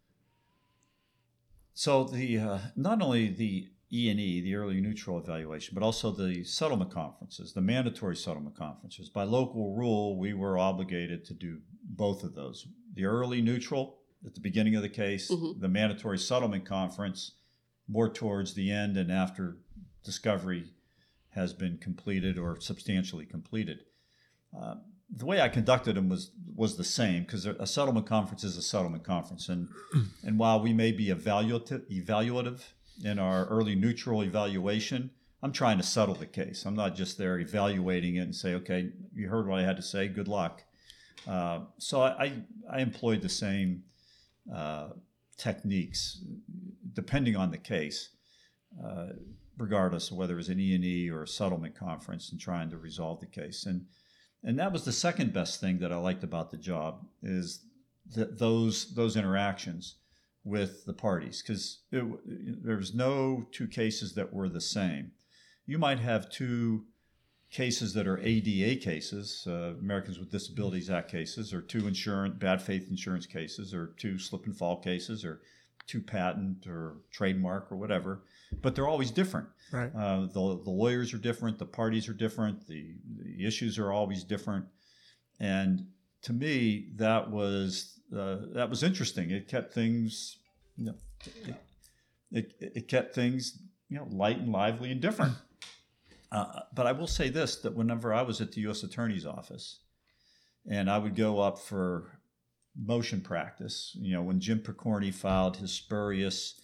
So the uh, not only the E and E, the early neutral evaluation, but also the settlement conferences, the mandatory settlement conferences. By local rule, we were obligated to do both of those: the early neutral at the beginning of the case, Mhm. the mandatory settlement conference more towards the end and after discovery has been completed or substantially completed. Uh, the way I conducted them was was the same because a settlement conference is a settlement conference, and and while we may be evaluative, evaluative in our early neutral evaluation, I'm trying to settle the case. I'm not just there evaluating it and say, okay, you heard what I had to say. Good luck. Uh, so I, I employed the same uh, techniques depending on the case, uh, regardless of whether it was an E and E or a settlement conference, and trying to resolve the case. And and that was the second best thing that I liked about the job is that those those interactions with the parties because there's no two cases that were the same. You might have two cases that are ADA cases, uh, Americans with Disabilities Act cases, or two insurance bad faith insurance cases, or two slip and fall cases, or two patent or trademark or whatever, but they're always different. Right. Uh, the, the lawyers are different, the parties are different, the, the issues are always different. And to me, that was uh, that was interesting. It kept things, you know, it, it, it kept things, you know, light and lively and different. Uh, but I will say this: that whenever I was at the U.S. Attorney's office, and I would go up for motion practice, you know, when Jim Pokorny filed his spurious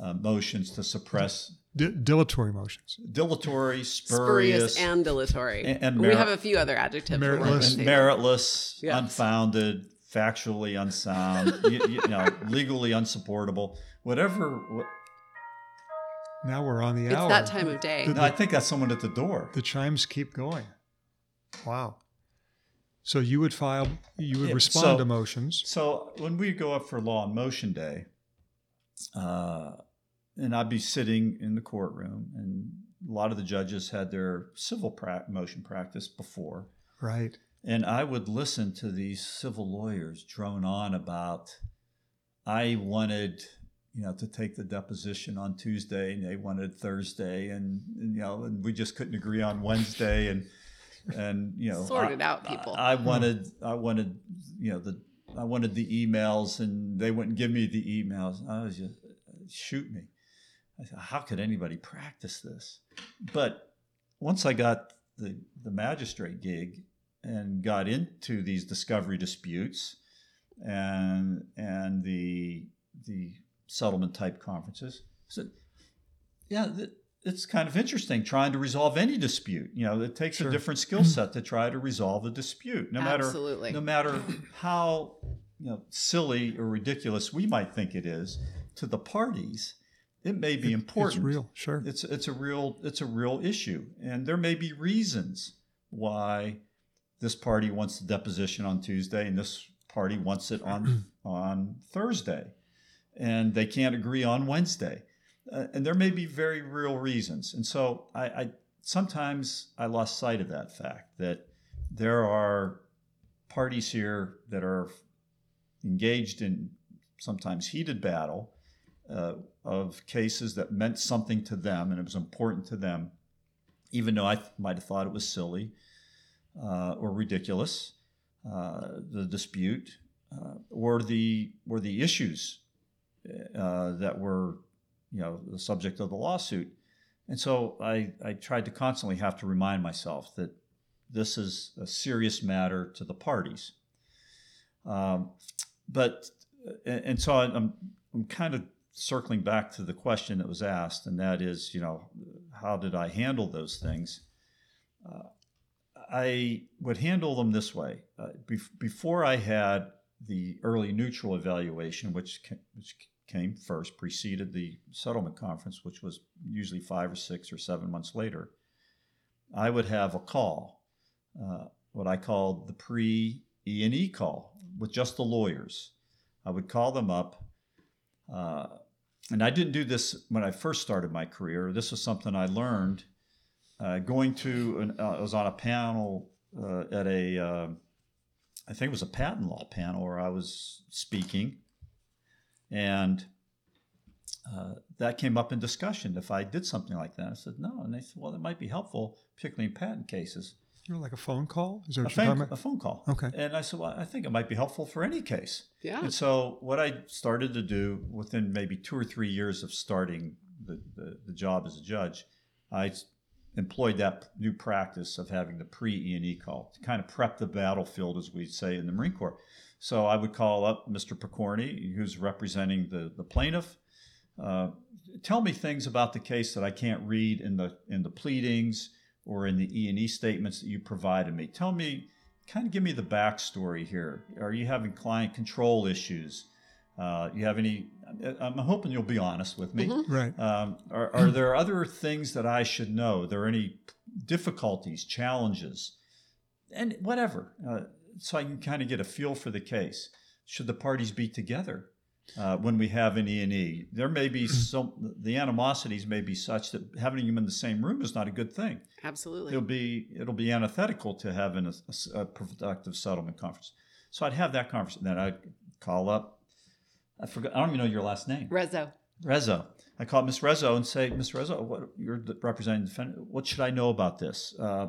uh, motions to suppress D- dilatory motions. dilatory, Spurious spurious, and dilatory. and- and we have a few other adjectives. Meritless. with and here. meritless, Yes. unfounded, factually unsound, you, you know, legally unsupportable, whatever. What, Now we're on the It's hour. that time of day. The- no, I think that's someone at the door. The chimes keep going. Wow. So you would file, you would Yeah, respond so- to motions. So when we go up for law and motion day, uh, and I'd be sitting in the courtroom, and a lot of the judges had their civil pra- motion practice before, Right. And I would listen to these civil lawyers drone on about. I wanted, you know, to take the deposition on Tuesday, and they wanted Thursday, and, and you know, and we just couldn't agree on Wednesday, and and you know, Sort I- out, people. I, I wanted, I wanted, you know, the I wanted the emails, and they wouldn't give me the emails. I was just shoot me. I said, how could anybody practice this? But once I got the the magistrate gig and got into these discovery disputes and and the the settlement type conferences, I said, yeah, th- it's kind of interesting trying to resolve any dispute. You know, it takes Sure. a different skill mm-hmm. set to try to resolve a dispute, no matter Absolutely. no matter how you know silly or ridiculous we might think it is to the parties. It may be It- important. It's real. Sure. It's it's a real it's a real issue, and there may be reasons why this party wants the deposition on Tuesday and this party wants it on on Thursday, and they can't agree on Wednesday, uh, and there may be very real reasons. And so I, I sometimes I lost sight of that fact that there are parties here that are engaged in sometimes heated battle uh, of cases that meant something to them and it was important to them, even though I th- might have thought it was silly uh, or ridiculous, uh, the dispute uh, or the or the issues uh, that were, you know, the subject of the lawsuit. And so I, I tried to constantly have to remind myself that this is a serious matter to the parties. Um, but and, and so I'm I'm kind of circling back to the question that was asked, and that is, you know, how did I handle those things? Uh, I would handle them this way. Uh, before I had the early neutral evaluation, which, ca- which came first, preceded the settlement conference, which was usually five or six or seven months later, I would have a call, uh, what I called the pre E and E call, with just the lawyers. I would call them up. Uh, and I didn't do this when I first started my career. This was something I learned uh, going to. An, uh, I was on a panel uh, at a, uh, I think it was a patent law panel where I was speaking, and uh, that came up in discussion. If I did something like that, I said no, and they said, well, that might be helpful, particularly in patent cases. You know, like a phone call? Is that A phone, talking a phone call. Okay. And I said, well, I think it might be helpful for any case. Yeah. And so, what I started to do within maybe two or three years of starting the, the, the job as a judge, I s- employed that new practice of having the pre E and E call to kind of prep the battlefield, as we say in the Marine Corps. So I would call up Mr. Pokorny, who's representing the, the plaintiff. Uh, tell me things about the case that I can't read in the in the pleadings or in the E and E statements that you provided me. Tell me, kind of give me the backstory here. Are you having client control issues? Uh, you have any? I'm hoping you'll be honest with me. Mhm. Right. Um, are, are there other things that I should know? Are there any difficulties, challenges, and whatever, uh, so I can kind of get a feel for the case? Should the parties be together uh, when we have an E and E? There may be some. The animosities may be such that having them in the same room is not a good thing. Absolutely. It'll be it'll be antithetical to having a, a- a productive settlement conference. So I'd have that conference, and then I'd call up. I forgot. I don't even know your last name. Rezzo. Rezzo. I call Miss Rezzo and say, Miss Rezzo, what, you're the representing the defendant. What should I know about this? Uh,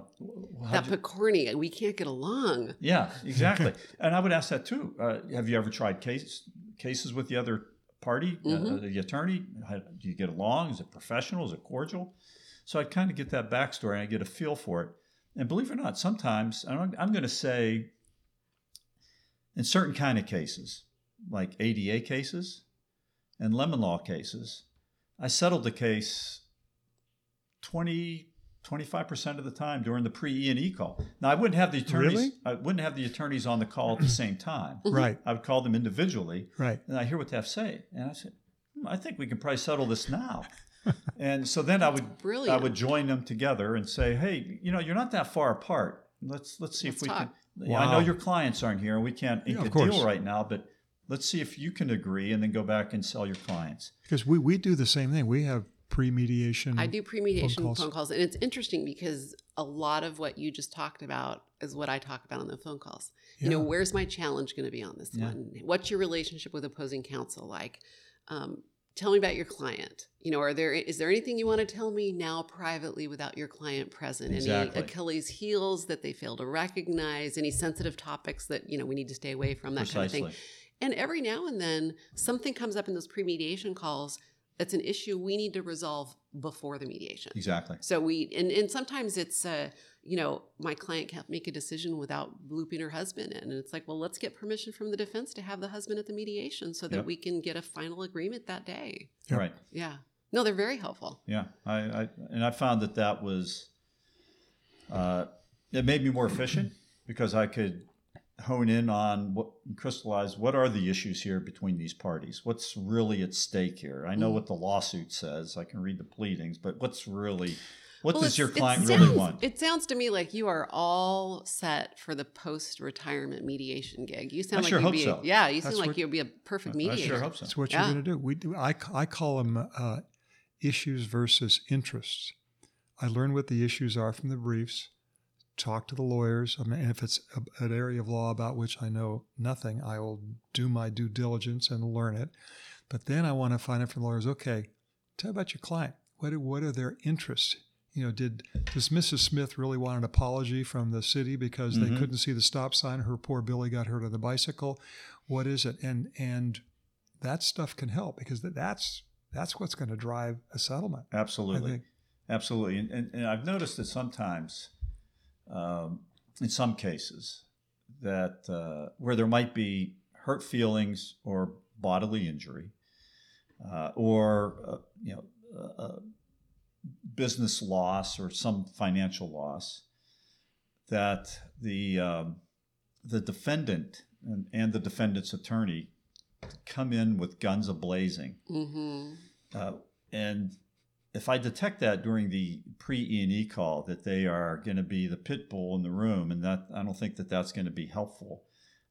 That you- Pokorny, we can't get along. yeah, exactly. and I would ask that too. Uh, have you ever tried case, cases with the other party, uh, Mhm. the attorney? How, do you get along? Is it professional? Is it cordial? So I kind of get that backstory and I get a feel for it. And believe it or not, sometimes I'm, I'm going to say, in certain kind of cases, like ADA cases and lemon law cases, I settled the case 20, 25% of the time during the pre E and E call. Now I wouldn't have the attorneys Really? I wouldn't have the attorneys on the call at the same time. Right. I would call them individually Right. and I hear what they have to say. And I said, "Hmm, I think we can probably settle this now. and so then I would Brilliant. I would join them together and say, hey, you know, you're not that far apart. Let's let's see if Let's we talk. can. Yeah, I know your clients aren't here, and we can't ink Yeah, a course. deal right now, but let's see if you can agree, and then go back and sell your clients. Because we, we do the same thing. We have pre-mediation. I do pre-mediation phone phone calls. calls. and it's interesting because a lot of what you just talked about is what I talk about on the phone calls. You know, where's my challenge going to be on this Yeah. one? What's your relationship with opposing counsel like? Um, tell me about your client. You know, are there is there anything you want to tell me now privately without your client present? Exactly. Any Achilles heels that they fail to recognize? Any sensitive topics that you know we need to stay away from? That Precisely. kind of thing. And every now and then, something comes up in those pre-mediation calls that's an issue we need to resolve before the mediation. Exactly. So we and, and sometimes it's uh, you know, my client can't make a decision without looping her husband in. And it's like, well, let's get permission from the defense to have the husband at the mediation so that Yep. we can get a final agreement that day. Yep. Right. Yeah. No, they're very helpful. Yeah. I, I and I found that that was uh, it made me more efficient because I could hone in on what crystallize what are the issues here between these parties what's really at stake here i know Mm. what the lawsuit says i can read the pleadings but what's really what Well, does your client sounds, really want It sounds to me like you are all set for the post-retirement mediation gig. You sound I like sure you'd hope be, so. yeah, you That's seem like you'd be a perfect i mediator. sure hope so That's what Yeah. you're going to do. We do. I, I call them uh, issues versus interests. I learn what the issues are from the briefs. Talk to the lawyers. I mean, if it's a, an area of law about which I know nothing, I will do my due diligence and learn it. But then I want to find out from the lawyers, okay, tell about your client. What, what are their interests? You know, did does Mrs. Smith really want an apology from the city because they Mhm. couldn't see the stop sign? Her poor Billy got hurt on the bicycle. What is it? And and that stuff can help because that- that's that's what's going to drive a settlement. Absolutely. Absolutely. And, and, and I've noticed that sometimes, um, in some cases, that uh, where there might be hurt feelings or bodily injury, uh, or uh, you know, business loss or some financial loss, that the um, the defendant and, and the defendant's attorney come in with guns a blazing. Mm-hmm. Uh, and if I detect that during the pre E and E call that they are going to be the pit bull in the room, and that I don't think that that's going to be helpful,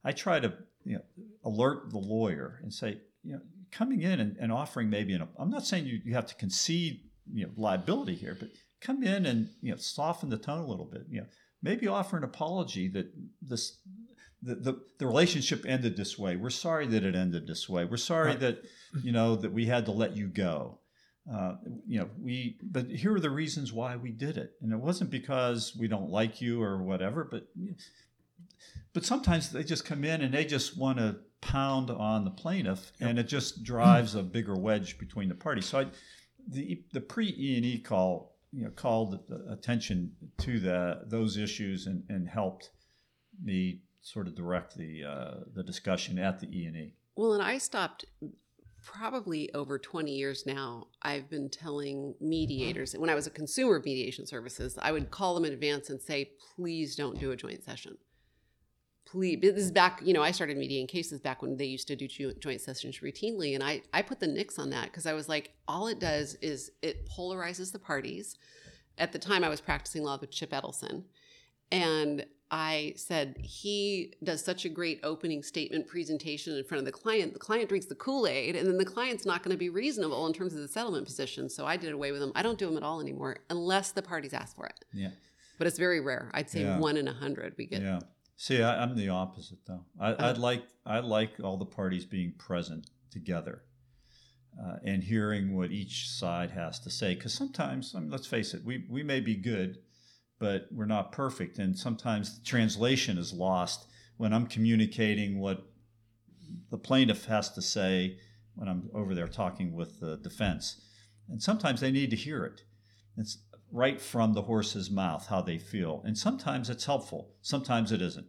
I try to you know, alert the lawyer and say, you know, coming in and, and offering maybe an. I'm not saying you, you have to concede you know liability here, but come in and you know soften the tone a little bit. You know, maybe offer an apology that this. The, the, the relationship ended this way. We're sorry that it ended this way. We're sorry Right. that you know that we had to let you go uh, you know we but here are the reasons why we did it. And it wasn't because we don't like you or whatever but but sometimes they just come in and they just want to pound on the plaintiff and it just drives a bigger wedge between the parties. So I, the the pre E and E call you know called attention to the those issues and, and helped me sort of direct the uh, the discussion at the E and E. Well, and I stopped probably over 20 years now. I've been telling mediators when I was a consumer of mediation services, I would call them in advance and say, please don't do a joint session. Please, this is back, you know, I started mediating cases back when they used to do joint sessions routinely. And I, I put the nix on that because I was like, all it does is it polarizes the parties. At the time, I was practicing law with Chip Edelson. And I said, he does such a great opening statement presentation in front of the client. The client drinks the Kool Aid, and then the client's not going to be reasonable in terms of the settlement position. So I did away with them. I don't do them at all anymore unless the parties ask for it. yeah But it's very rare. I'd say Yeah. one in a hundred we get. Yeah. See, I, I'm the opposite though. I, Uh-huh. I'd like I like all the parties being present together uh, and hearing what each side has to say. Because sometimes, I mean, let's face it, we we may be good, but we're not perfect, and sometimes the translation is lost when I'm communicating what the plaintiff has to say when I'm over there talking with the defense, and sometimes they need to hear it. It's right from the horse's mouth how they feel. And sometimes it's helpful, sometimes it isn't.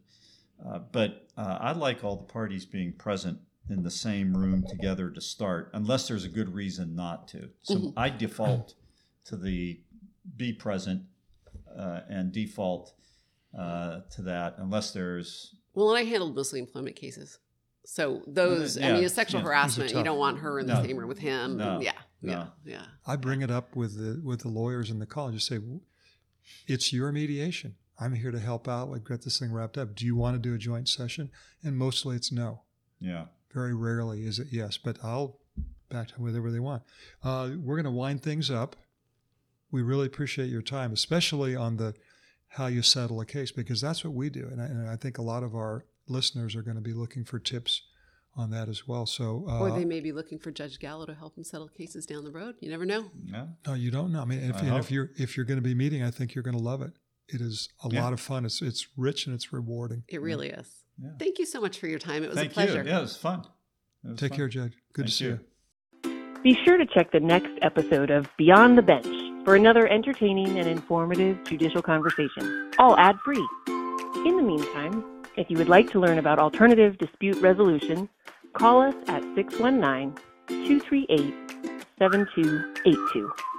Uh, but uh, I like all the parties being present in the same room together to start, unless there's a good reason not to. So Mhm. I default to the be present uh, and default uh, to that, unless there's Well, and I handled mostly employment cases. So those, I Yeah, mean, a sexual yeah. harassment, Those are you don't want her in the No. same room with him. No. Yeah, yeah, No. yeah. I bring it up with the with the lawyers in the call and just say, "It's your mediation. I'm here to help out. Like get this thing wrapped up. Do you want to do a joint session?" And mostly it's no. yeah. Very rarely is it yes, but I'll back to whatever they want. Uh, we're going to wind things up. We really appreciate your time, especially on the how you settle a case, because that's what we do, and I, and I think a lot of our listeners are going to be looking for tips on that as well. So, uh, Or they may be looking for Judge Gallo to help them settle cases down the road. You never know. Yeah. No, you don't know. I mean, if, I if you're if you're going to be meeting, I think you're going to love it. It is a Yeah. lot of fun. It's it's rich and it's rewarding. It really is. Yeah. Thank you so much for your time. It was Thank a pleasure. you. Yeah, it was fun. It was Take fun. care, Judge. Good to see you. you. Be sure to check the next episode of Beyond the Bench for another entertaining and informative judicial conversation, all ad free. In the meantime, if you would like to learn about alternative dispute resolution, call us at 619 238 7282.